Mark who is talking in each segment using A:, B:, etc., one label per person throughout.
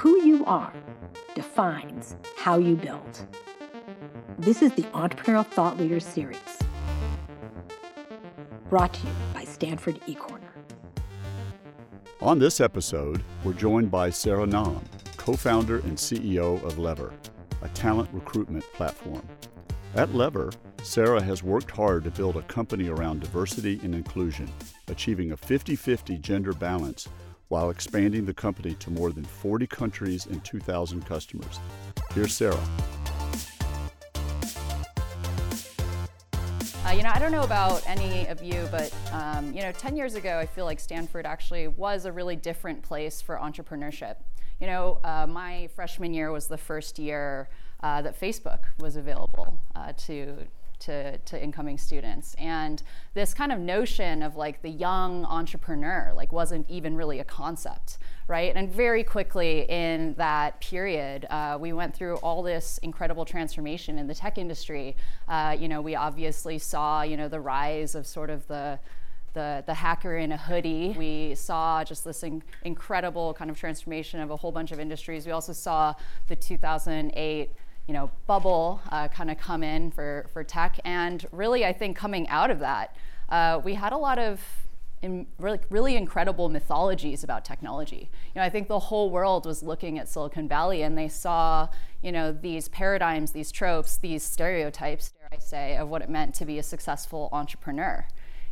A: Who you are defines how you build. This is the Entrepreneurial Thought Leaders Series, brought to you by Stanford eCorner.
B: On this episode, we're joined by Sarah Nahm, co founder and CEO of Lever, a talent recruitment platform. At Lever, Sarah has worked hard to build a company around diversity and inclusion, achieving a 50 50 gender balance while expanding the company to more than 40 countries and 2,000 customers. Here's Sarah.
C: Uh, you know, I don't know about any of you, but um, you know, 10 years ago, I feel like Stanford actually was a really different place for entrepreneurship. You know, uh, my freshman year was the first year uh, that Facebook was available uh, to to, to incoming students. And this kind of notion of like the young entrepreneur like wasn't even really a concept, right? And very quickly in that period, uh, we went through all this incredible transformation in the tech industry. Uh, you know, we obviously saw, you know, the rise of sort of the the, the hacker in a hoodie. We saw just this in, incredible kind of transformation of a whole bunch of industries. We also saw the 2008 you know, bubble uh, kind of come in for, for tech. And really, I think coming out of that, uh, we had a lot of in really, really incredible mythologies about technology. You know, I think the whole world was looking at Silicon Valley and they saw, you know, these paradigms, these tropes, these stereotypes, dare I say, of what it meant to be a successful entrepreneur.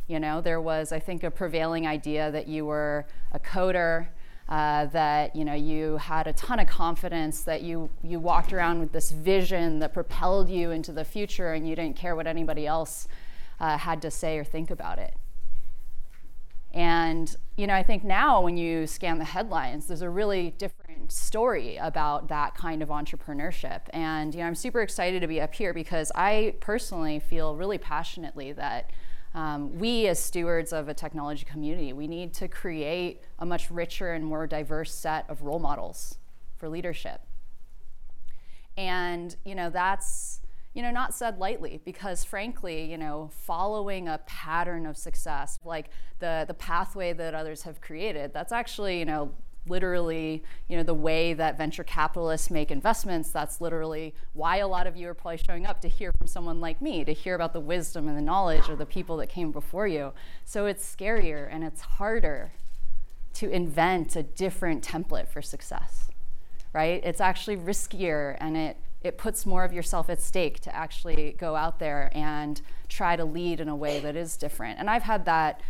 C: You know, there was, I think, a prevailing idea that you were a coder, uh, that you know you had a ton of confidence that you you walked around with this vision that propelled you into the future and you didn't care what anybody else uh, had to say or think about it. And you know i think now when you scan the headlines there's a really different story about that kind of entrepreneurship. And you know i'm super excited to be up here because i personally feel really passionately that um, we as stewards of a technology community, we need to create a much richer and more diverse set of role models for leadership. And, you know, that's, you know, not said lightly because frankly, you know, following a pattern of success, like the, the pathway that others have created, that's actually, you know, literally, you know, the way that venture capitalists make investments. That's literally why a lot of you are probably showing up to hear from someone like me, to hear about the wisdom and the knowledge of the people that came before you. So it's scarier and it's harder to invent a different template for success, right? It's actually riskier and it it puts more of yourself at stake to actually go out there and try to lead in a way that is different. And I've had that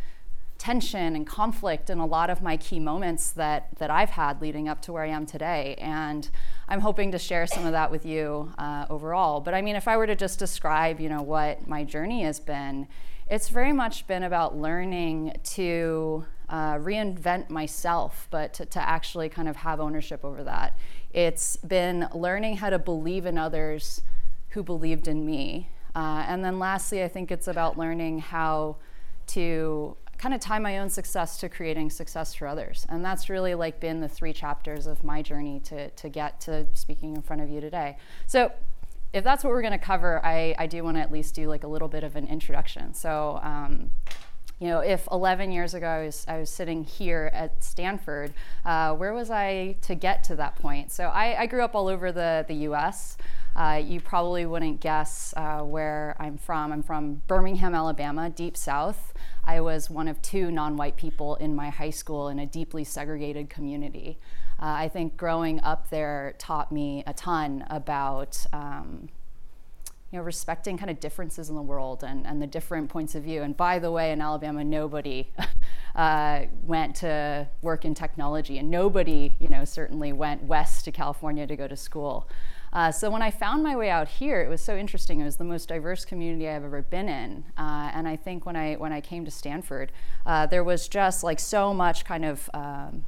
C: tension and conflict in a lot of my key moments that, that I've had leading up to where I am today. And I'm hoping to share some of that with you uh, overall. But I mean, if I were to just describe, you know, what my journey has been, it's very much been about learning to uh, reinvent myself, but to, to actually kind of have ownership over that. It's been learning how to believe in others who believed in me. Uh, and then lastly, I think it's about learning how to kind of tie my own success to creating success for others. And that's really like been the three chapters of my journey to, to get to speaking in front of you today. So if that's what we're going to cover, I, I do want to at least do like a little bit of an introduction. So, um, you know, if 11 years ago I was, I was sitting here at Stanford, uh, where was I to get to that point? So I, I grew up all over the, the US. Uh, you probably wouldn't guess uh, where I'm from. I'm from Birmingham, Alabama, deep south. I was one of two non white people in my high school in a deeply segregated community. Uh, I think growing up there taught me a ton about. Um, you know, respecting kind of differences in the world and, and the different points of view. And by the way, in Alabama, nobody uh, went to work in technology, and nobody, you know, certainly went west to California to go to school. Uh, so when I found my way out here, it was so interesting. It was the most diverse community I've ever been in, uh, and I think when I when I came to Stanford, uh, there was just like so much kind of um,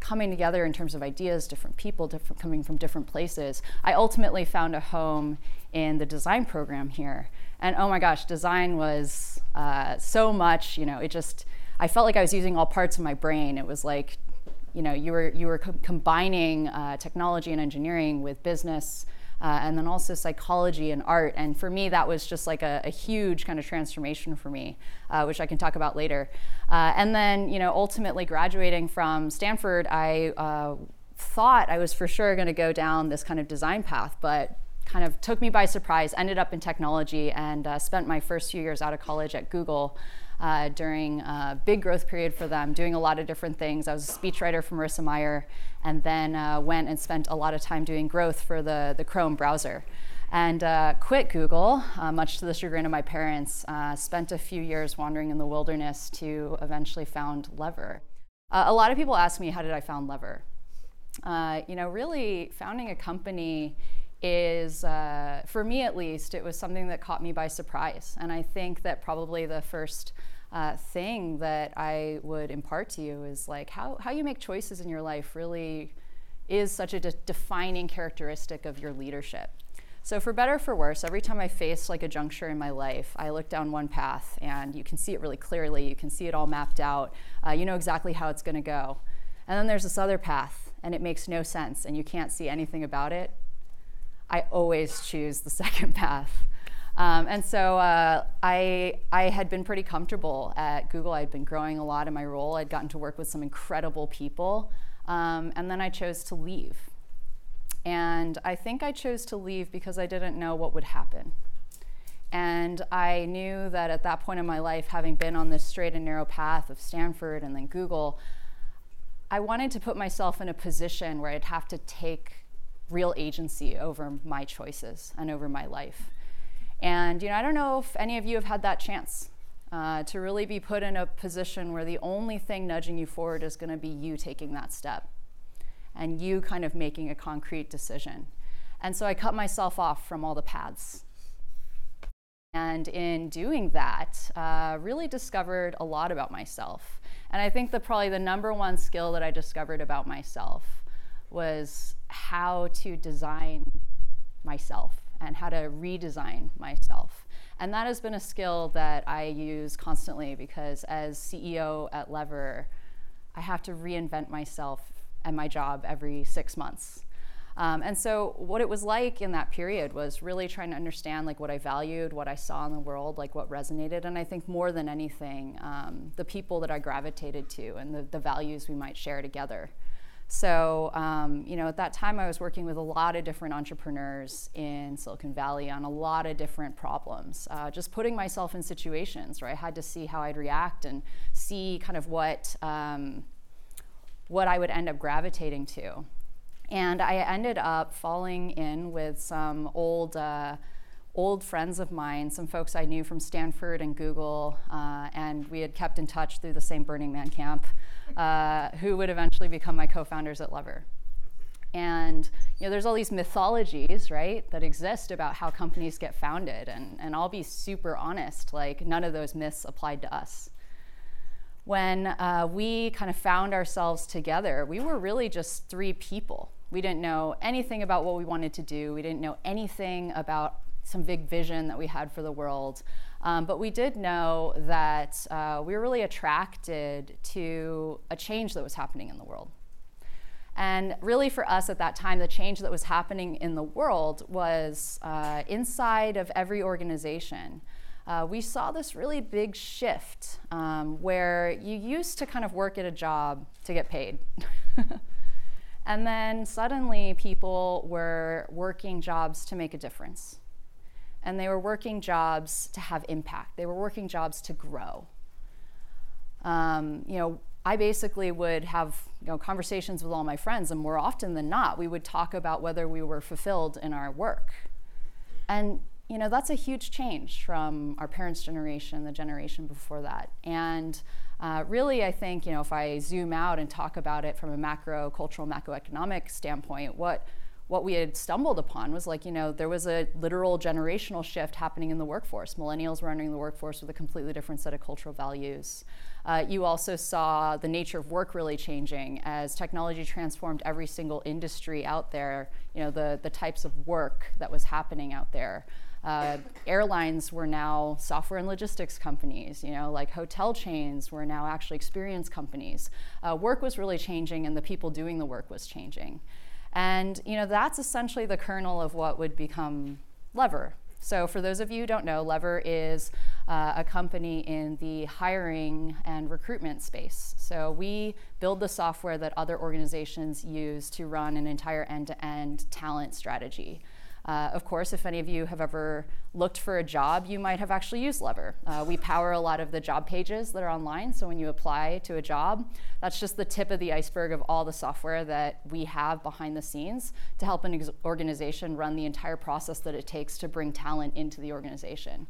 C: coming together in terms of ideas, different people, different coming from different places. I ultimately found a home in the design program here, and oh my gosh, design was uh, so much. You know, it just I felt like I was using all parts of my brain. It was like you know, you were you were co- combining uh, technology and engineering with business, uh, and then also psychology and art. And for me, that was just like a, a huge kind of transformation for me, uh, which I can talk about later. Uh, and then, you know, ultimately graduating from Stanford, I uh, thought I was for sure going to go down this kind of design path, but kind of took me by surprise, ended up in technology, and uh, spent my first few years out of college at Google. Uh, during a big growth period for them, doing a lot of different things. I was a speechwriter for Marissa Mayer, and then uh, went and spent a lot of time doing growth for the, the Chrome browser. And uh, quit Google, uh, much to the chagrin of my parents. Uh, spent a few years wandering in the wilderness to eventually found Lever. a lot of people ask me, how did I found Lever? you know, really founding a company is, uh, for me at least, it was something that caught me by surprise. And I think that probably the first uh, thing that I would impart to you is like how, how you make choices in your life really is such a de- defining characteristic of your leadership. So for better for worse, every time I face like a juncture in my life, I look down one path and you can see it really clearly. You can see it all mapped out. Uh, you know exactly how it's going to go. And then there's this other path and it makes no sense and you can't see anything about it. I always choose the second path. Um, and so uh, I, I had been pretty comfortable at Google. I'd been growing a lot in my role. I'd gotten to work with some incredible people. Um, and then I chose to leave. And I think I chose to leave because I didn't know what would happen. And I knew that at that point in my life, having been on this straight and narrow path of Stanford and then Google, I wanted to put myself in a position where I'd have to take real agency over my choices and over my life. And you know, I don't know if any of you have had that chance uh, to really be put in a position where the only thing nudging you forward is going to be you taking that step and you kind of making a concrete decision. And so I cut myself off from all the paths. And in doing that, uh, really discovered a lot about myself. And I think that probably the number one skill that I discovered about myself was how to design myself and how to redesign myself. And that has been a skill that I use constantly because as CEO at Lever, I have to reinvent myself and my job every six months. Um, and so what it was like in that period was really trying to understand like what I valued, what I saw in the world, like what resonated, and I think more than anything, um, the people that I gravitated to and the, the values we might share together. So, um, you know, at that time I was working with a lot of different entrepreneurs in Silicon Valley on a lot of different problems. Uh, just putting myself in situations where I had to see how I'd react and see kind of what um, what I would end up gravitating to. And I ended up falling in with some old. Uh, old friends of mine, some folks I knew from Stanford and Google, uh, and we had kept in touch through the same Burning Man camp uh, who would eventually become my co-founders at Lever. And you know, there's all these mythologies, right, that exist about how companies get founded. And, and I'll be super honest, like none of those myths applied to us. When uh, we kind of found ourselves together, we were really just three people. We didn't know anything about what we wanted to do. We didn't know anything about some big vision that we had for the world. Um, but we did know that uh, we were really attracted to a change that was happening in the world. And really, for us at that time, the change that was happening in the world was uh, inside of every organization. Uh, we saw this really big shift um, where you used to kind of work at a job to get paid. and then suddenly people were working jobs to make a difference and they were working jobs to have impact. They were working jobs to grow. Um, you know, I basically would have you know, conversations with all my friends, and more often than not, we would talk about whether we were fulfilled in our work. And you know, that's a huge change from our parents' generation, the generation before that. And uh, really, I think, you know, if I zoom out and talk about it from a macro, cultural, macroeconomic standpoint, what what we had stumbled upon was like, you know, there was a literal generational shift happening in the workforce. Millennials were entering the workforce with a completely different set of cultural values. Uh, you also saw the nature of work really changing as technology transformed every single industry out there, you know, the, the types of work that was happening out there. Uh, airlines were now software and logistics companies, you know, like hotel chains were now actually experience companies. Uh, work was really changing and the people doing the work was changing. And you know, that's essentially the kernel of what would become Lever. So, for those of you who don't know, Lever is uh, a company in the hiring and recruitment space. So, we build the software that other organizations use to run an entire end to end talent strategy. Uh, of course, if any of you have ever looked for a job, you might have actually used Lever. Uh, we power a lot of the job pages that are online, so when you apply to a job, that's just the tip of the iceberg of all the software that we have behind the scenes to help an ex- organization run the entire process that it takes to bring talent into the organization.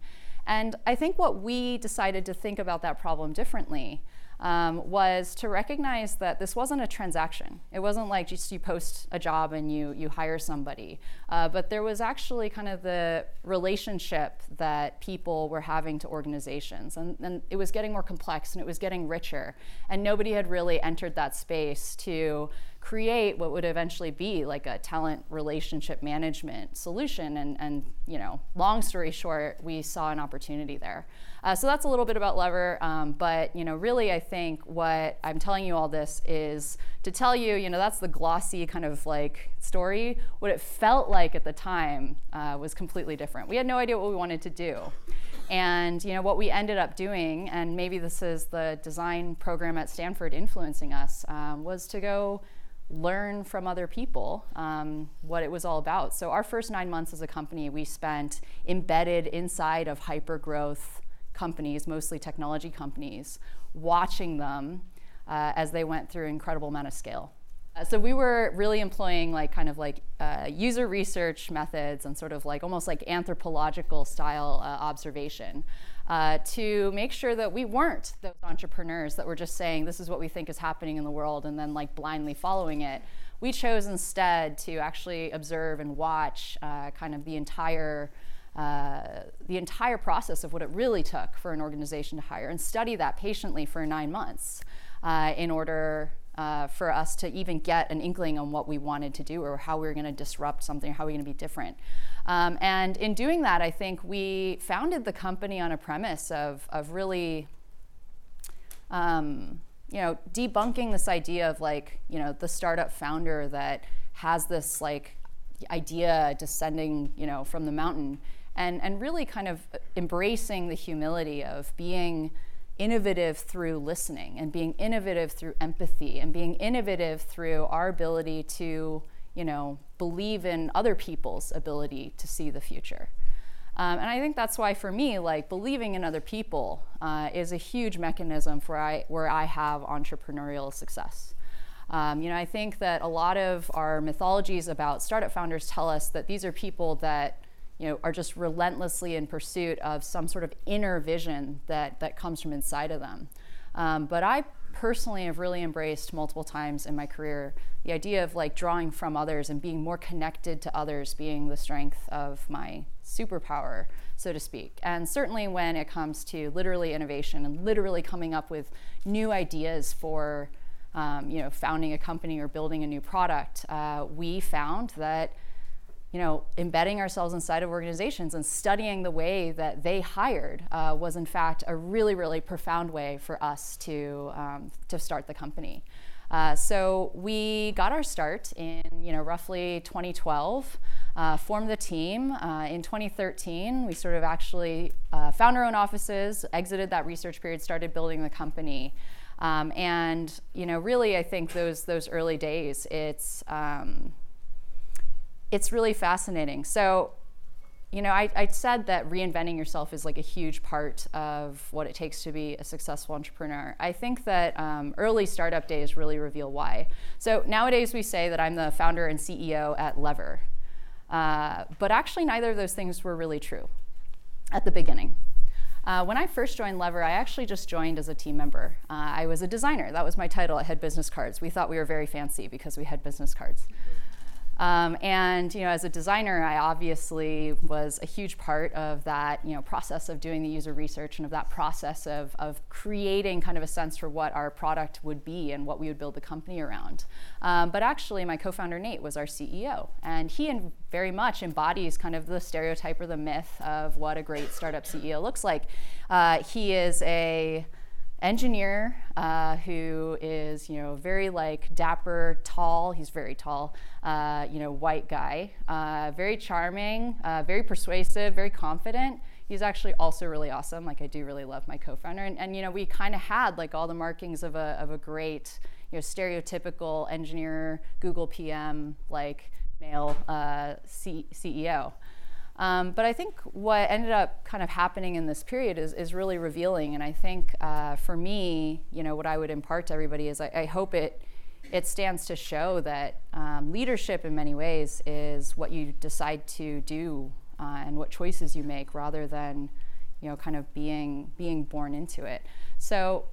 C: And I think what we decided to think about that problem differently um, was to recognize that this wasn't a transaction. It wasn't like just you post a job and you you hire somebody, uh, but there was actually kind of the relationship that people were having to organizations, and, and it was getting more complex and it was getting richer, and nobody had really entered that space to create what would eventually be like a talent relationship management solution. And, and you know, long story short, we saw an opportunity there. Uh, so that's a little bit about Lever. Um, but you know, really, I think what I'm telling you all this is to tell you, you know, that's the glossy kind of like story. What it felt like at the time uh, was completely different. We had no idea what we wanted to do. And you know what we ended up doing, and maybe this is the design program at Stanford influencing us, um, was to go learn from other people um, what it was all about. So, our first nine months as a company, we spent embedded inside of hyper growth companies, mostly technology companies, watching them uh, as they went through incredible amount of scale. Uh, so we were really employing like kind of like uh, user research methods and sort of like almost like anthropological style uh, observation uh, to make sure that we weren't those entrepreneurs that were just saying this is what we think is happening in the world and then like blindly following it. We chose instead to actually observe and watch uh, kind of the entire uh, the entire process of what it really took for an organization to hire and study that patiently for nine months in order uh, for us to even get an inkling on what we wanted to do or how we were going to disrupt something, or how we were going to be different. Um, and in doing that, I think we founded the company on a premise of, of really, um, you know, debunking this idea of like, you know, the startup founder that has this like idea descending, you know, from the mountain, and and really kind of embracing the humility of being innovative through listening and being innovative through empathy and being innovative through our ability to you know, believe in other people's ability to see the future. Um, and I think that's why, for me, like believing in other people uh, is a huge mechanism for I, where I have entrepreneurial success. Um, you know, I think that a lot of our mythologies about startup founders tell us that these are people that, you know, are just relentlessly in pursuit of some sort of inner vision that that comes from inside of them. Um, but I personally have really embraced multiple times in my career the idea of like drawing from others and being more connected to others being the strength of my superpower so to speak and certainly when it comes to literally innovation and literally coming up with new ideas for um, you know founding a company or building a new product uh, we found that you know, embedding ourselves inside of organizations and studying the way that they hired uh, was in fact a really, really profound way for us to, um, to start the company. Uh, so we got our start in, you know, roughly 2012. Uh, formed the team uh, in 2013. We sort of actually uh, found our own offices, exited that research period, started building the company. Um, and you know, really, I think those those early days, it's um, it's really fascinating. So, you know, I, I, said that reinventing yourself is like a huge part of what it takes to be a successful entrepreneur. I think that um, early startup days really reveal why. So nowadays we say that I'm the founder and CEO at Lever, uh, but actually neither of those things were really true at the beginning. Uh, when I first joined Lever, I actually just joined as a team member. Uh, I was a designer. That was my title. I had business cards. We thought we were very fancy because we had business cards. Um, and you know, as a designer, I obviously was a huge part of that you know process of doing the user research and of that process of, of creating kind of a sense for what our product would be and what we would build the company around. Um, but actually, my co-founder Nate was our CEO, and he in, very much embodies kind of the stereotype or the myth of what a great startup CEO looks like. Uh, he is a engineer uh, who is, you know, very like dapper, tall. He's very tall, uh, you know, white guy, uh, very charming, uh, very persuasive, very confident. He's actually also really awesome. Like I do really love my co-founder, and, and you know, we kind of had like all the markings of a of a great, you know, stereotypical engineer, Google PM, like male uh, C- CEO. Um, but I think what ended up kind of happening in this period is, is really revealing. And I think uh, for me, you know, what I would impart to everybody is I, I hope it it stands to show that um, leadership in many ways is what you decide to do uh, and what choices you make rather than you know kind of being being born into it. So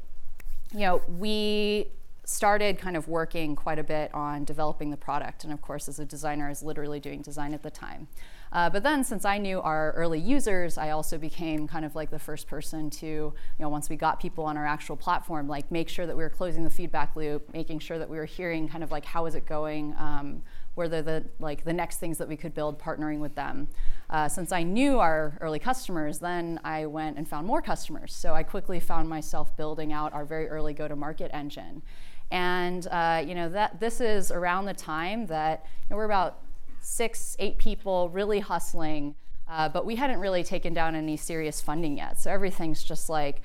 C: you know we started kind of working quite a bit on developing the product. And of course as a designer i was literally doing design at the time uh, but then, since I knew our early users, I also became kind of like the first person to, you know, once we got people on our actual platform, like make sure that we were closing the feedback loop, making sure that we were hearing kind of like how is it going, um, were there the like the next things that we could build, partnering with them. Uh, since I knew our early customers, then I went and found more customers. So I quickly found myself building out our very early go-to-market engine. And uh, you know that this is around the time that you know, we're about six, eight people really hustling, uh, but we hadn't really taken down any serious funding yet. So everything's just like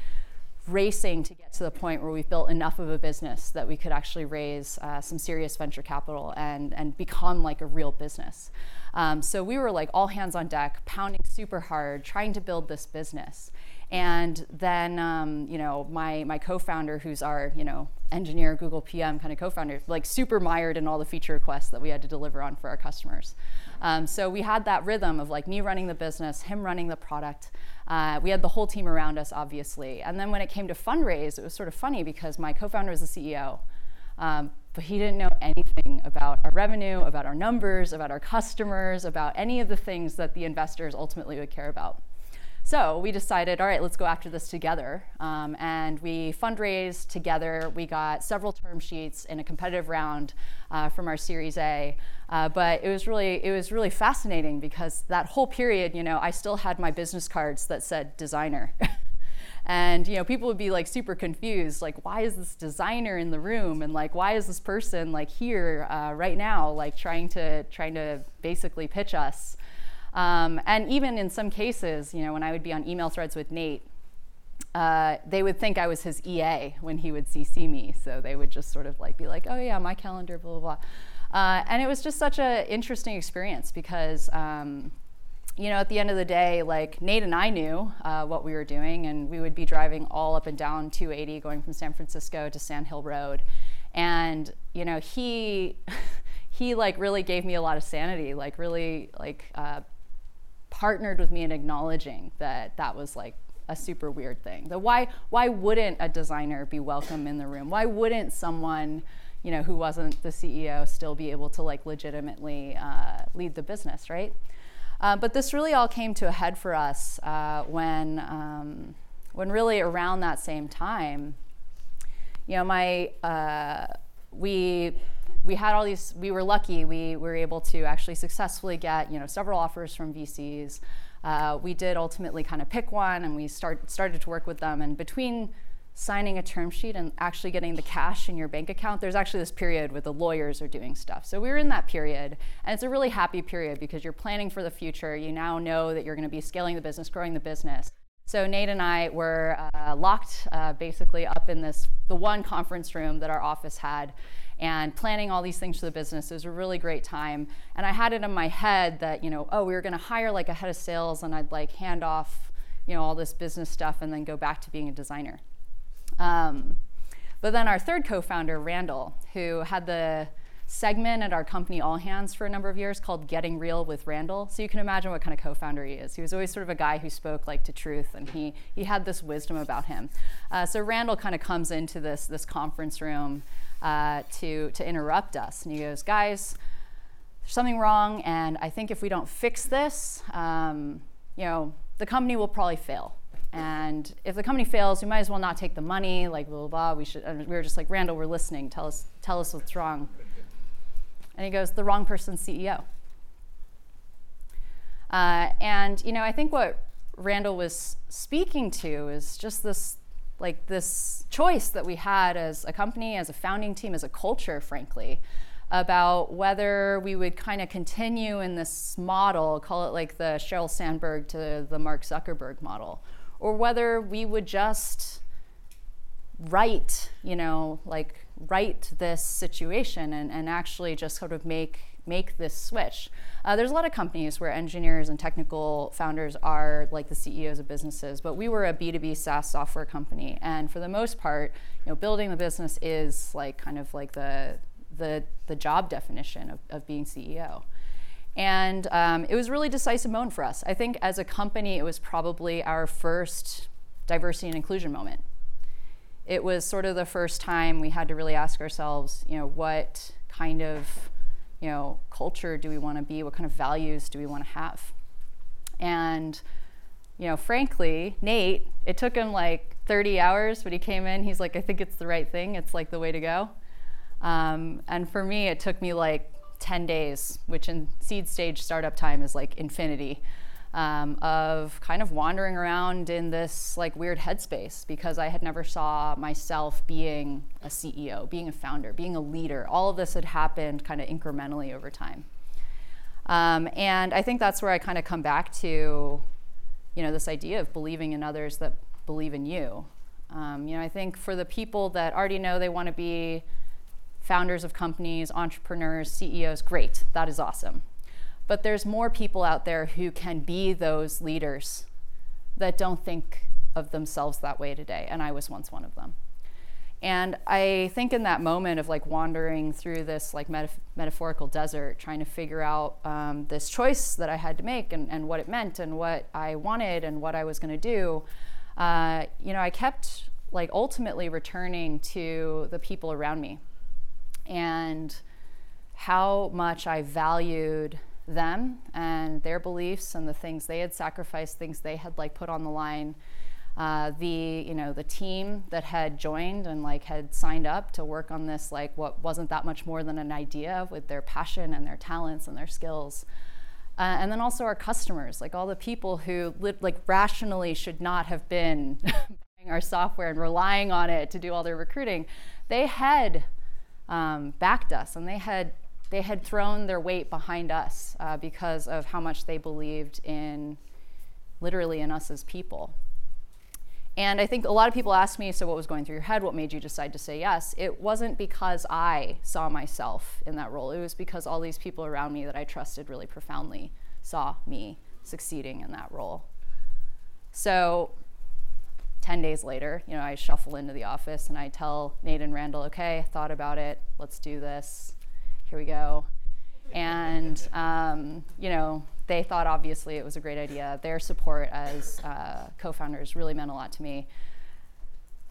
C: racing to get to the point where we've built enough of a business that we could actually raise uh, some serious venture capital and, and become like a real business. Um, so we were like all hands on deck, pounding super hard, trying to build this business. And then, um, you know, my, my co-founder, who's our, you know, engineer, Google PM kind of co-founder, like super mired in all the feature requests that we had to deliver on for our customers. Um, so we had that rhythm of like me running the business, him running the product. Uh, we had the whole team around us, obviously. And then when it came to fundraise, it was sort of funny because my co-founder was the CEO. Um, but he didn't know anything about our revenue, about our numbers, about our customers, about any of the things that the investors ultimately would care about. So we decided, all right, let's go after this together. Um, and we fundraised together. We got several term sheets in a competitive round uh, from our Series A. Uh, but it was really it was really fascinating because that whole period, you know, I still had my business cards that said designer. and you know people would be like super confused like why is this designer in the room and like why is this person like here uh, right now like trying to trying to basically pitch us um, and even in some cases, you know, when I would be on email threads with Nate, uh, they would think I was his EA when he would CC me. So they would just sort of like be like, oh yeah, my calendar, blah, blah, blah. Uh, and it was just such an interesting experience because, um, you know, at the end of the day, like Nate and I knew uh, what we were doing, and we would be driving all up and down 280 going from San Francisco to Sand Hill Road. And, you know, he, he like really gave me a lot of sanity, like really like uh, partnered with me in acknowledging that that was like a super weird thing. The why why wouldn't a designer be welcome in the room? Why wouldn't someone, you know, who wasn't the CEO still be able to like legitimately uh, lead the business, right? Uh, but this really all came to a head for us uh, when um, when really around that same time, you know, my uh, we we had all these, we were lucky, we were able to actually successfully get, you know, several offers from VCs. Uh, we did ultimately kind of pick one and we start, started to work with them. And between signing a term sheet and actually getting the cash in your bank account, there's actually this period where the lawyers are doing stuff. So we were in that period, and it's a really happy period because you're planning for the future. You now know that you're going to be scaling the business, growing the business. So Nate and I were uh, locked uh, basically up in this the one conference room that our office had, and planning all these things for the business. It was a really great time. And I had it in my head that, you know, oh, we were going to hire like a head of sales and I'd like hand off, you know, all this business stuff and then go back to being a designer. Um, but then our third co founder, Randall, who had the segment at our company All Hands for a number of years called Getting Real with Randall. So you can imagine what kind of co-founder he is. He was always sort of a guy who spoke like to truth, and he he had this wisdom about him. Uh, so Randall kind of comes into this this conference room uh, to, to interrupt us. And he goes, Guys, there's something wrong, and I think if we don't fix this, um, you know, the company will probably fail. And if the company fails, we might as well not take the money, like blah, blah, blah. We, should, we were just like, Randall, we're listening. Tell us, tell us what's wrong. And he goes, the wrong person's CEO. Uh, and, you know, I think what Randall was speaking to is just this like this choice that we had as a company, as a founding team, as a culture, frankly, about whether we would kind of continue in this model, call it like the Sheryl Sandberg to the Mark Zuckerberg model, or whether we would just write, you know, like write this situation and, and actually just sort of make make this switch. Uh, there's a lot of companies where engineers and technical founders are like the CEOs of businesses, but we were a B2B SaaS software company, and for the most part, you know, building the business is like kind of like the the, the job definition of, of being CEO. And um, it was really decisive moment for us. I think as a company, it was probably our first diversity and inclusion moment. It was sort of the first time we had to really ask ourselves, you know, what kind of, you know, culture do we want to be? What kind of values do we want to have? And, you know, frankly, Nate, it took him like 30 hours, but he came in. He's like, I think it's the right thing. It's like the way to go. Um, and for me, it took me like 10 days, which in seed stage startup time is like infinity, um, of kind of wandering around in this like weird headspace because I had never saw myself being a CEO, being a founder, being a leader. All of this had happened kind of incrementally over time. Um, and I think that's where I kind of come back to, you know, this idea of believing in others that believe in you. Um, you know, I think for the people that already know they want to be founders of companies, entrepreneurs, CEOs, great, that is awesome. But there's more people out there who can be those leaders that don't think of themselves that way today, and I was once one of them. And I think in that moment of like wandering through this like metaf- metaphorical desert, trying to figure out um, this choice that I had to make and, and what it meant and what I wanted and what I was going to do, uh, you know, I kept like ultimately returning to the people around me and how much I valued them and their beliefs and the things they had sacrificed, things they had like put on the line. Uh, the you know the team that had joined and like had signed up to work on this like what wasn't that much more than an idea with their passion and their talents and their skills uh, and then also our customers like all the people who li- like rationally should not have been buying our software and relying on it to do all their recruiting they had um, backed us, and they had they had thrown their weight behind us uh, because of how much they believed in literally in us as people. And I think a lot of people ask me, so what was going through your head? What made you decide to say yes? It wasn't because I saw myself in that role. It was because all these people around me that I trusted really profoundly saw me succeeding in that role. So 10 days later, you know, I shuffle into the office and I tell Nate and Randall, okay, thought about it, let's do this, here we go. And, um, you know, they thought obviously it was a great idea. Their support as uh, co founders really meant a lot to me.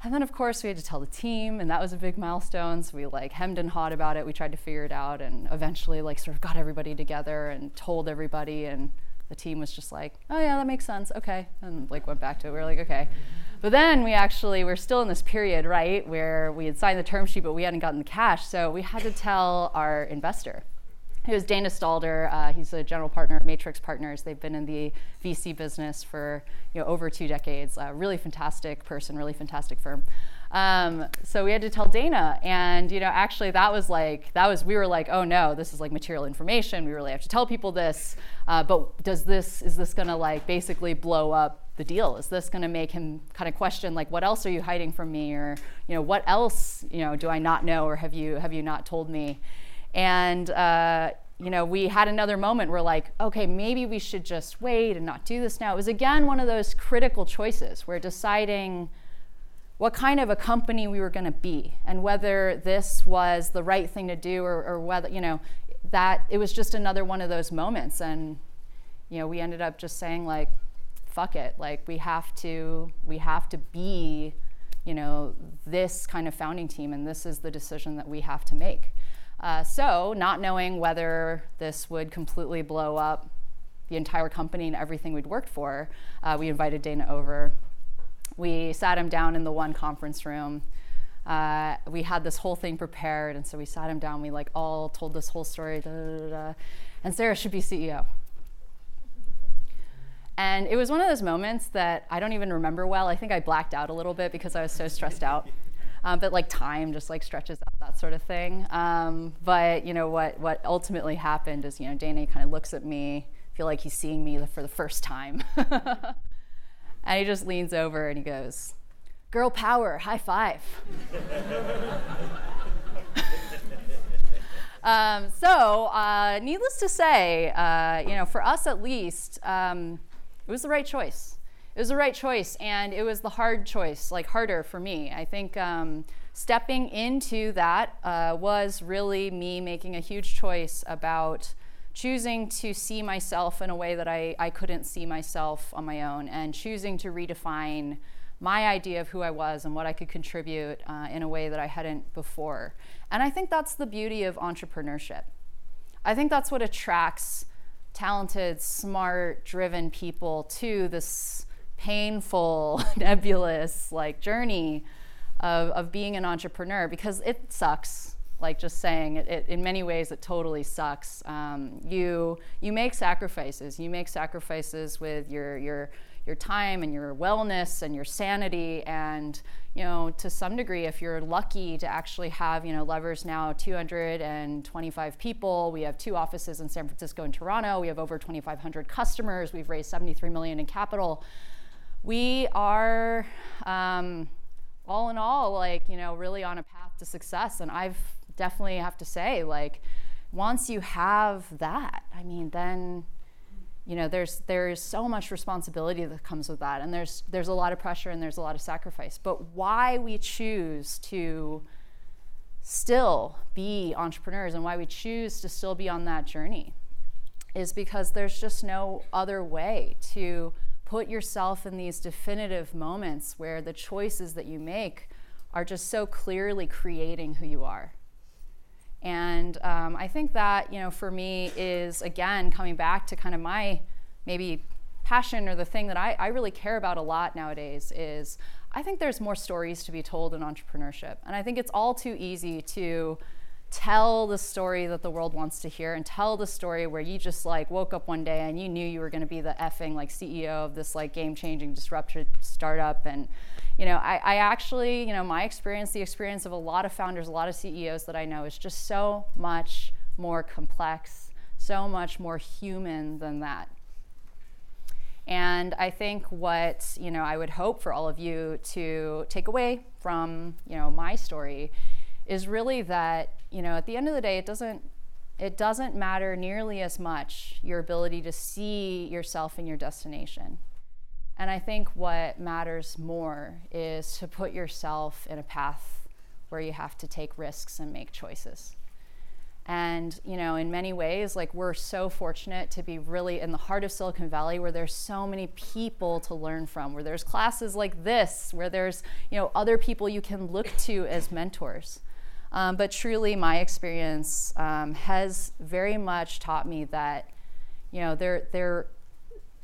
C: And then, of course, we had to tell the team, and that was a big milestone. So we like hemmed and hawed about it. We tried to figure it out, and eventually, like, sort of got everybody together and told everybody. And the team was just like, "Oh yeah, that makes sense. Okay," and like went back to it. We were like, "Okay." But then we actually were still in this period, right, where we had signed the term sheet, but we hadn't gotten the cash. So we had to tell our investor. It was Dana Stalder. Uh, he's a general partner at Matrix Partners. They've been in the VC business for you know, over two decades. Uh, really fantastic person, really fantastic firm. Um, so we had to tell Dana, and you know, actually, that was like that was we were like, oh no, this is like material information. We really have to tell people this. Uh, but does this is this going to like basically blow up the deal? Is this going to make him kind of question like, what else are you hiding from me, or you know, what else you know do I not know, or have you have you not told me? And uh, you know, we had another moment where like, okay, maybe we should just wait and not do this now. It was again one of those critical choices where deciding what kind of a company we were going to be and whether this was the right thing to do or, or, whether you know that it was just another one of those moments. And you know we ended up just saying like fuck it. Like we have to we have to be you know this kind of founding team and this is the decision that we have to make. Uh, so not knowing whether this would completely blow up the entire company and everything we'd worked for uh, we invited dana over we sat him down in the one conference room. Uh, we had this whole thing prepared, and so we sat him down. We like all told this whole story, da, da, da, and Sarah should be CEO. And it was one of those moments that I don't even remember well. I think I blacked out a little bit because I was so stressed out. Um, but like time just like stretches out that sort of thing. Um, but you know what what ultimately happened is you know Danny kind of looks at me, feel like he's seeing me for the first time, and he just leans over and he goes, "Girl power, high five." Um, so, uh, needless to say, uh, you know, for us at least, um, it was the right choice. It was the right choice, and it was the hard choice, like harder for me. I think um, stepping into that uh, was really me making a huge choice about choosing to see myself in a way that I, I couldn't see myself on my own, and choosing to redefine my idea of who I was and what I could contribute uh, in a way that I hadn't before. And I think that's the beauty of entrepreneurship. I think that's what attracts talented, smart, driven people to this painful, nebulous like journey of, of being an entrepreneur because it sucks. Like just saying it, it in many ways, it totally sucks. Um, you you make sacrifices. You make sacrifices with your your your time and your wellness and your sanity. And you know to some degree if you're lucky to actually have you know levers now 225 people we have two offices in san francisco and toronto. We have over 2500 customers. We've raised 73 million in capital. We are um, all in all like you know really on a path to success. And i've definitely have to say like once you have that i mean then you know there's there's so much responsibility that comes with that and there's there's a lot of pressure and there's a lot of sacrifice. But why we choose to still be entrepreneurs and why we choose to still be on that journey is because there's just no other way to put yourself in these definitive moments where the choices that you make are just so clearly creating who you are and um, I think that, you know, for me is again coming back to kind of my maybe passion or the thing that I, I really care about a lot nowadays is I think there's more stories to be told in entrepreneurship. And I think it's all too easy to tell the story that the world wants to hear and tell the story where you just like woke up one day and you knew you were going to be the effing like CEO of this like game changing disruptive startup. And you know I, I actually you know my experience the experience of a lot of founders a lot of CEOs that I know is just so much more complex so much more human than that. And I think what you know I would hope for all of you to take away from you know my story is really that you know at the end of the day it doesn't it doesn't matter nearly as much your ability to see yourself in your destination. And i think what matters more is to put yourself in a path where you have to take risks and make choices. And you know in many ways like we're so fortunate to be really in the heart of silicon valley where there's so many people to learn from where there's classes like this where there's you know other people you can look to as mentors um, but truly, my experience um, has very much taught me that, you know, there, there,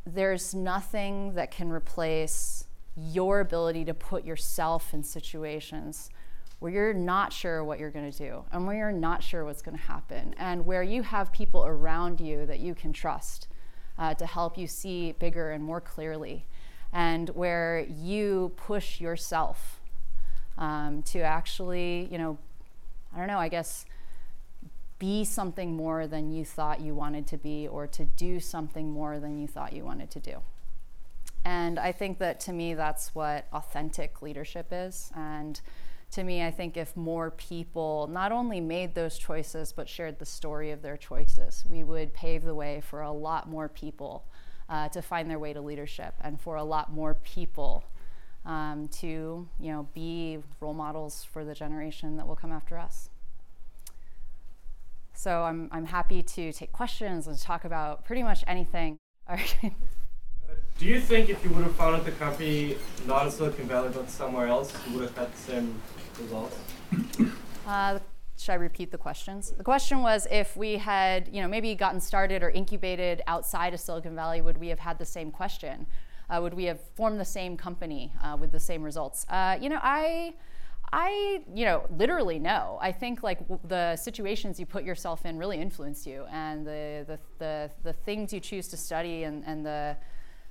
C: there's nothing that can replace your ability to put yourself in situations where you're not sure what you're going to do and where you're not sure what's going to happen and where you have people around you that you can trust uh, to help you see bigger and more clearly and where you push yourself um, to actually you know I don't know, I guess be something more than you thought you wanted to be or to do something more than you thought you wanted to do. And I think that to me, that's what authentic leadership is. And to me, I think if more people not only made those choices, but shared the story of their choices, we would pave the way for a lot more people uh, to find their way to leadership and for a lot more people um, to you know be role models for the generation that will come after us. So I'm, I'm happy to take questions and talk about pretty much anything. All right.
D: Do you think if you would have founded the company not in Silicon Valley but somewhere else, you would have had the same results?
C: Uh, should I repeat the questions? The question was if we had, you know, maybe gotten started or incubated outside of Silicon Valley, would we have had the same question? Uh, would we have formed the same company uh, with the same results? Uh, you know, I, I, you know, literally no. I think like w- the situations you put yourself in really influence you, and the the the, the things you choose to study and, and the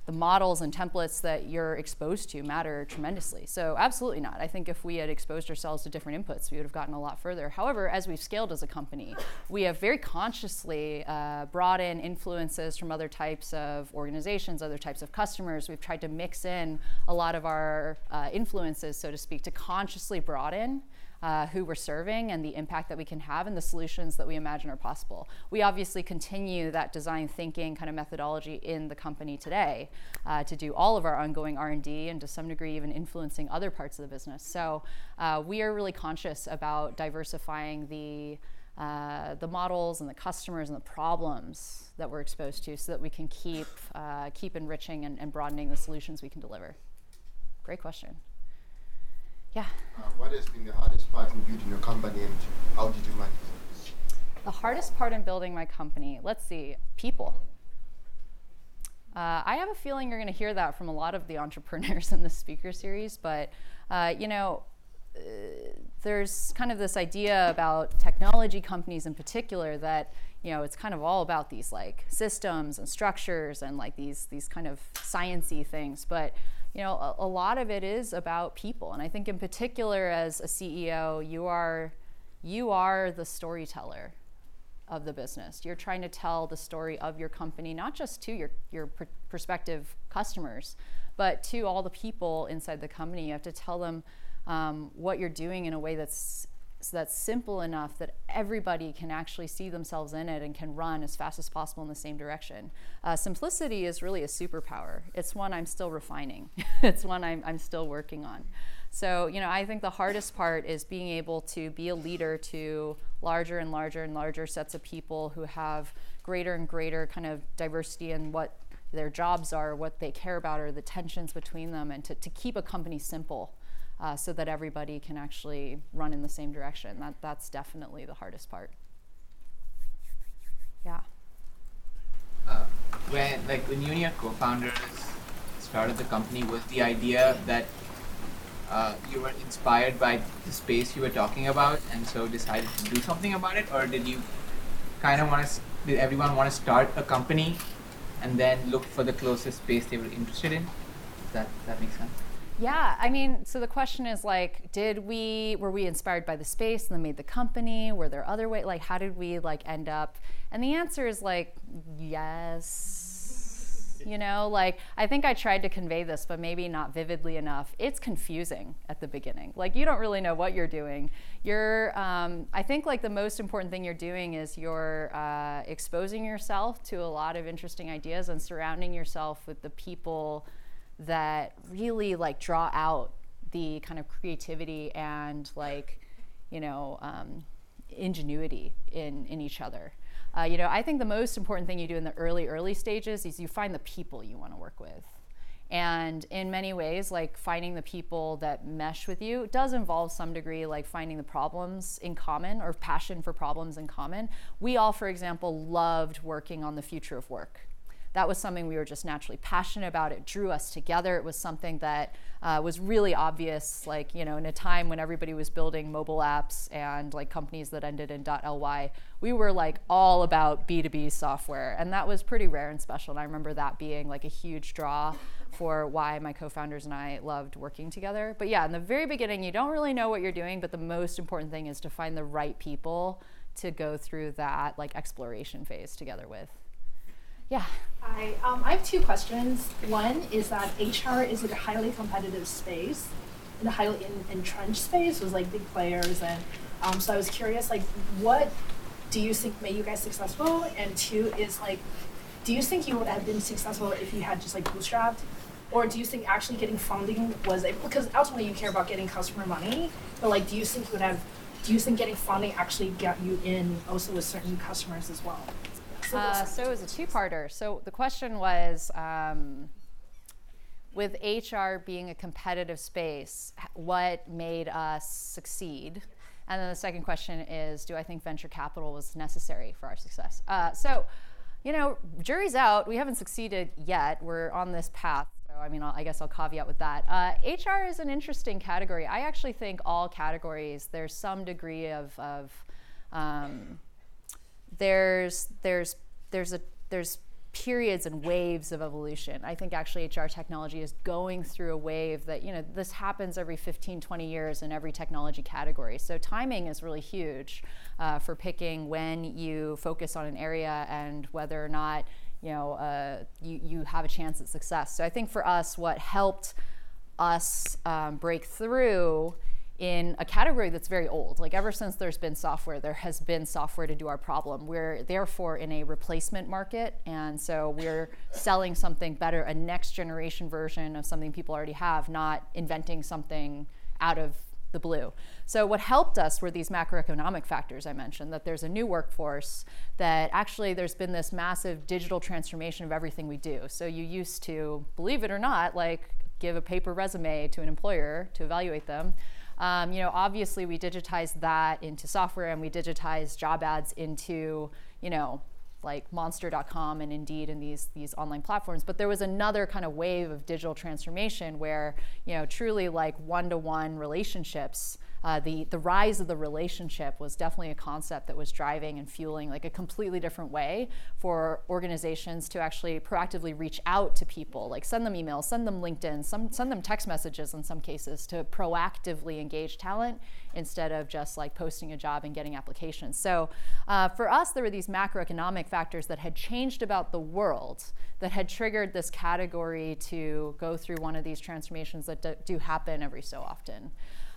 C: the models and templates that you're exposed to matter tremendously. So, absolutely not. I think if we had exposed ourselves to different inputs, we would have gotten a lot further. However, as we've scaled as a company, we have very consciously uh, brought in influences from other types of organizations, other types of customers. We've tried to mix in a lot of our uh, influences, so to speak, to consciously broaden uh, who we're serving and the impact that we can have and the solutions that we imagine are possible. We obviously continue that design thinking kind of methodology in the company today uh, to do all of our ongoing R&D and to some degree even influencing other parts of the business. So uh, we are really conscious about diversifying the uh, the models and the customers and the problems that we're exposed to so that we can keep, uh, keep enriching and, and broadening the solutions we can deliver. Great question. Yeah.
E: Uh, what has been the hardest part in building your company and how did you manage it?
C: The hardest part in building my company, let's see, people. Uh, I have a feeling you're going to hear that from a lot of the entrepreneurs in this speaker series, but uh, you know, uh, there's kind of this idea about technology companies in particular that you know it's kind of all about these like systems and structures and like these these kind of sciency things, but you know, a, a, lot of it is about people. And I think in particular as a CEO, you are you are the storyteller of the business. You're trying to tell the story of your company, not just to your, your pr- prospective customers, but to all the people inside the company. You have to tell them um, what you're doing in a way that's so that's simple enough that everybody can actually see themselves in it and can run as fast as possible in the same direction. Uh, simplicity is really a superpower. It's one I'm still refining. it's one I'm, I'm still working on. So, you know, I think the hardest part is being able to be a leader to larger and larger and larger sets of people who have greater and greater kind of diversity in what their jobs are, what they care about, or the tensions between them, and to, to keep a company simple uh, so that everybody can actually run in the same direction. That, that's definitely the hardest part. Yeah.
F: Uh, when like when you and your co-founders started the company, was the idea that uh, you were inspired by the space you were talking about, and so decided to do something about it, or did you kind of want to? Did everyone want to start a company, and then look for the closest space they were interested in? Does that that make sense?
C: Yeah, I mean, so the question is like, did we were we inspired by the space and then made the company? Were there other way? Like, how did we like end up? And the answer is like, yes. You know, like I think I tried to convey this, but maybe not vividly enough. It's confusing at the beginning. Like you don't really know what you're doing. You're, um, I think, like the most important thing you're doing is you're uh, exposing yourself to a lot of interesting ideas and surrounding yourself with the people that really like draw out the kind of creativity and like you know um, ingenuity in in each other. Uh, you know i think the most important thing you do in the early early stages is you find the people you want to work with. And in many ways like finding the people that mesh with you does involve some degree like finding the problems in common or passion for problems in common. We all for example loved working on the future of work that was something we were just naturally passionate about. It drew us together. It was something that uh, was really obvious, like, you know, in a time when everybody was building mobile apps and like companies that ended in .ly, we were like all about B2B software. And that was pretty rare and special. And I remember that being like a huge draw for why my co-founders and I loved working together. But yeah, in the very beginning, you don't really know what you're doing, but the most important thing is to find the right people to go through that like exploration phase together with. Yeah.
G: Hi. Um, I have two questions. One is that HR is like a highly competitive space, in a highly in, entrenched space with like big players, and um, so I was curious, like, what do you think made you guys successful? And two is like, do you think you would have been successful if you had just like bootstrapped? Or do you think actually getting funding was a, because ultimately you care about getting customer money, but like, do you think you would have, do you think getting funding actually got you in also with certain customers as well?
C: Uh, so it was a two-parter. So the question was, um, with HR being a competitive space, what made us succeed? And then the second question is, do I think venture capital was necessary for our success? Uh, so, you know, jury's out. We haven't succeeded yet. We're on this path. So, I mean, I'll, i guess I'll caveat with that. Uh, HR is an interesting category. I actually think all categories, there's some degree of, of um, there's there's there's a there's periods and waves of evolution. I think actually HR technology is going through a wave that, you know, this happens every 15, 20 years in every technology category. So timing is really huge uh, for picking when you focus on an area and whether or not, you know, uh, you, you have a chance at success. So I think for us, what helped us um, break through in a category that's very old. Like ever since there's been software, there has been software to do our problem. We're therefore in a replacement market, and so we're selling something better, a next generation version of something people already have, not inventing something out of the blue. So what helped us were these macroeconomic factors I mentioned that there's a new workforce that actually there's been this massive digital transformation of everything we do. So you used to believe it or not like give a paper resume to an employer to evaluate them. Um, you know, obviously we digitized that into software and we digitized job ads into, you know, like monster.com and indeed and these these online platforms. But there was another kind of wave of digital transformation where you know truly like one-to-one relationships uh, the the rise of the relationship was definitely a concept that was driving and fueling like a completely different way for organizations to actually proactively reach out to people, like send them emails, send them LinkedIn, some, send them text messages in some cases to proactively engage talent instead of just like posting a job and getting applications. So uh, for us, there were these macroeconomic factors that had changed about the world that had triggered this category to go through one of these transformations that do happen every so often.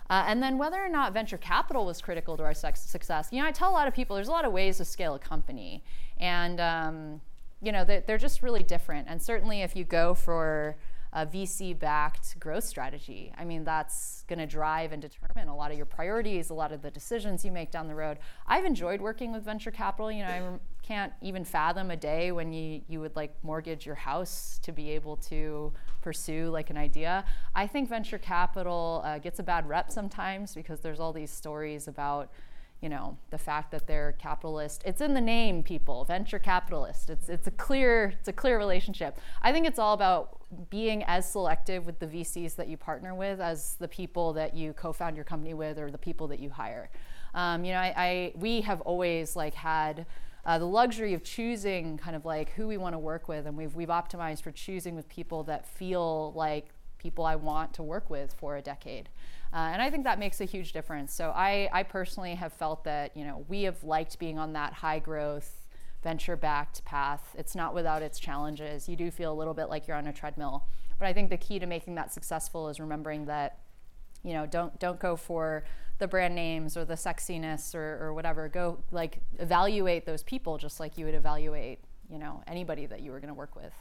C: Uh, and then whether or not venture capital was critical to our success. You know, I tell a lot of people there's a lot of ways to scale a company, and um, you know they're, they're just really different. And certainly, if you go for a VC-backed growth strategy, I mean that's going to drive and determine a lot of your priorities, a lot of the decisions you make down the road. I've enjoyed working with venture capital. You know, I can't even fathom a day when you, you would like mortgage your house to be able to pursue like an idea. I think venture capital uh, gets a bad rep sometimes because there's all these stories about you know the fact that they're capitalist. It's in the name people. Venture capitalist it's it's a clear it's a clear relationship. I think it's all about being as selective with the vcs that you partner with as the people that you co-found your company with or the people that you hire. Um, you know I, I we have always like had uh, the luxury of choosing kind of like who we want to work with, and we've we've optimized for choosing with people that feel like people I want to work with for a decade. Uh, and I think that makes a huge difference. So I, I personally have felt that you know we have liked being on that high growth, venture backed path. It's not without its challenges. You do feel a little bit like you're on a treadmill. But I think the key to making that successful is remembering that you know don't don't go for the brand names or the sexiness or, or whatever. Go like evaluate those people just like you would evaluate, you know, anybody that you were going to work with.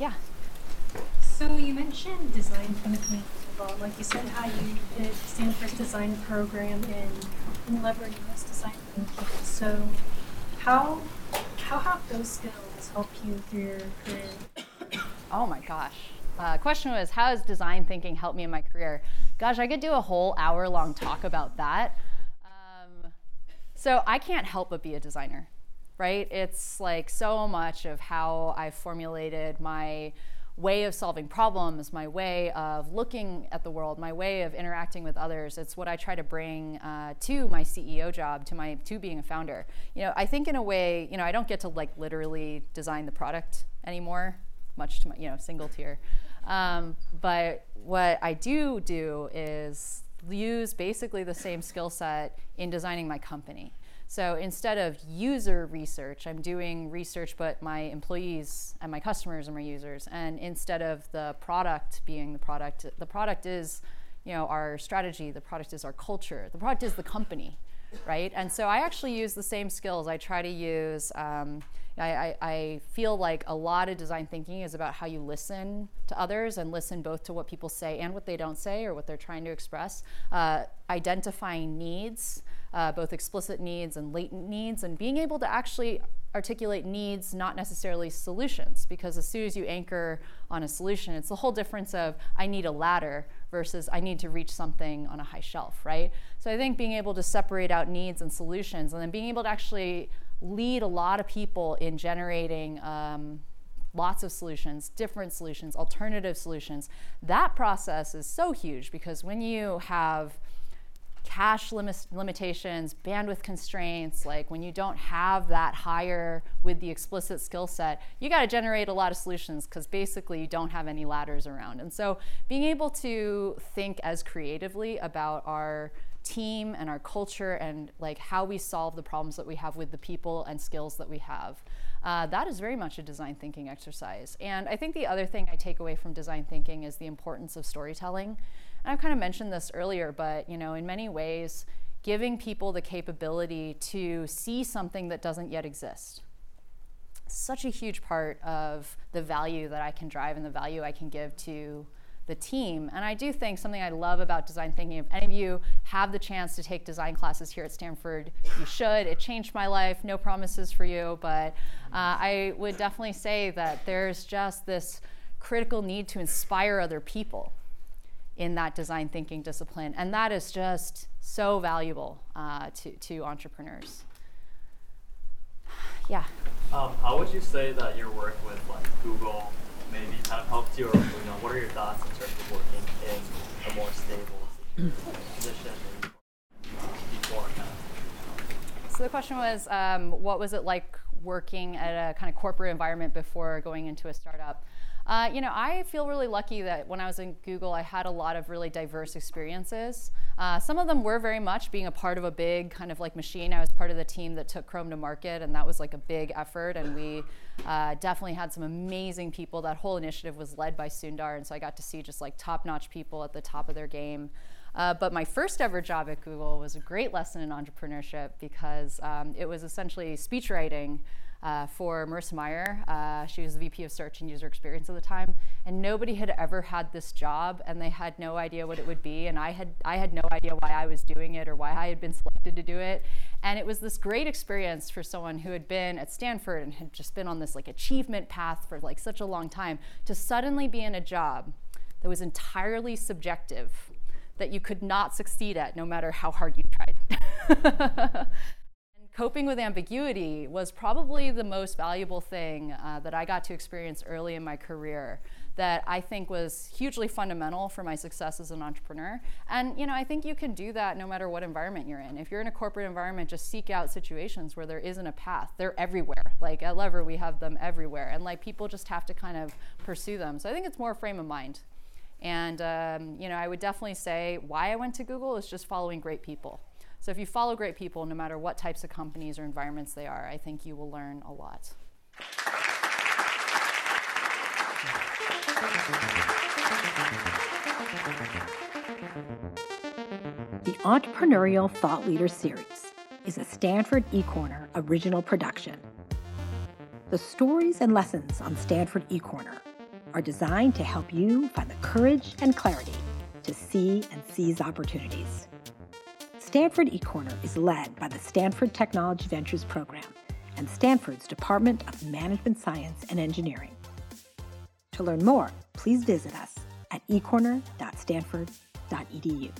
C: Yeah.
H: So you mentioned design thinking well. Like you said, how you did Stanford's design program in, in Lever US design thinking. So how how have those skills helped you through your career?
C: Oh my gosh. Uh, question was, how has design thinking helped me in my career? Gosh, I could do a whole hour long talk about that. Um, so I can't help but be a designer, right? It's like so much of how I formulated my way of solving problems, my way of looking at the world, my way of interacting with others. It's what I try to bring uh, to my CEO job, to my to being a founder. You know, I think in a way, you know, I don't get to like literally design the product anymore, much to my, you know, single tier. Um, but what I do do is use basically the same skill set in designing my company. So instead of user research, I'm doing research, but my employees and my customers are my users. And instead of the product being the product, the product is, you know, our strategy. The product is our culture. The product is the company, right? And so I actually use the same skills. I try to use. Um, I, I, feel like a lot of design thinking is about how you listen to others and listen both to what people say and what they don't say or what they're trying to express. Uh, identifying needs, uh, both explicit needs and latent needs, and being able to actually articulate needs, not necessarily solutions, because as soon as you anchor on a solution, it's the whole difference of I need a ladder versus I need to reach something on a high shelf, right? So I think being able to separate out needs and solutions and then being able to actually lead a lot of people in generating um, lots of solutions, different solutions, alternative solutions. That process is so huge because when you have cash lim- limitations, bandwidth constraints, like when you don't have that hire with the explicit skill set, you got to generate a lot of solutions because basically you don't have any ladders around. And so being able to think as creatively about our team and our culture and like how we solve the problems that we have with the people and skills that we have. Uh, that is very much a design thinking exercise. And I think the other thing I take away from design thinking is the importance of storytelling. And I've kind of mentioned this earlier, but you know, in many ways, giving people the capability to see something that doesn't yet exist. Such a huge part of the value that I can drive and the value I can give to the team. And I do think something I love about design thinking, if any of you have the chance to take design classes here at Stanford, you should. It changed my life, no promises for you, but uh, I would definitely say that there's just this critical need to inspire other people in that design thinking discipline. And that is just so valuable uh, to, to entrepreneurs. Yeah.
I: Um, how would you say that your work with like Google maybe kind of helped you, or you know, what are your thoughts in terms of working in a more stable position before kind of?
C: So the question was, um, what was it like working at a kind of corporate environment before going into a startup? Uh, you know, I feel really lucky that when I was in Google, I had a lot of really diverse experiences. Uh, some of them were very much being a part of a big kind of like machine. I was part of the team that took Chrome to market, and that was like a big effort. And we uh, definitely had some amazing people. That whole initiative was led by Sundar, and so I got to see just like top notch people at the top of their game. Uh, but my first ever job at Google was a great lesson in entrepreneurship because um, it was essentially speech writing uh, for Marissa Mayer. Uh, she was the VP of Search and User Experience at the time, and nobody had ever had this job, and they had no idea what it would be. And I had I had no idea why I was doing it or why I had been selected to do it. And it was this great experience for someone who had been at Stanford and had just been on this like achievement path for like such a long time to suddenly be in a job that was entirely subjective that you could not succeed at no matter how hard you tried. coping with ambiguity was probably the most valuable thing uh, that I got to experience early in my career that I think was hugely fundamental for my success as an entrepreneur. And you know, I think you can do that no matter what environment you're in. If you're in a corporate environment, just seek out situations where there isn't a path. They're everywhere. Like at Lever, we have them everywhere, and like people just have to kind of pursue them. So I think it's more frame of mind. And um, you know, I would definitely say why I went to Google is just following great people. So if you follow great people, no matter what types of companies or environments they are, I think you will learn a lot.
A: The Entrepreneurial Thought Leader Series is a Stanford eCorner original production. The stories and lessons on Stanford eCorner are designed to help you find the courage and clarity to see and seize opportunities. Stanford eCorner is led by the Stanford Technology Ventures Program and Stanford's Department of Management Science and Engineering. To learn more, please visit us at ecorner.stanford.edu.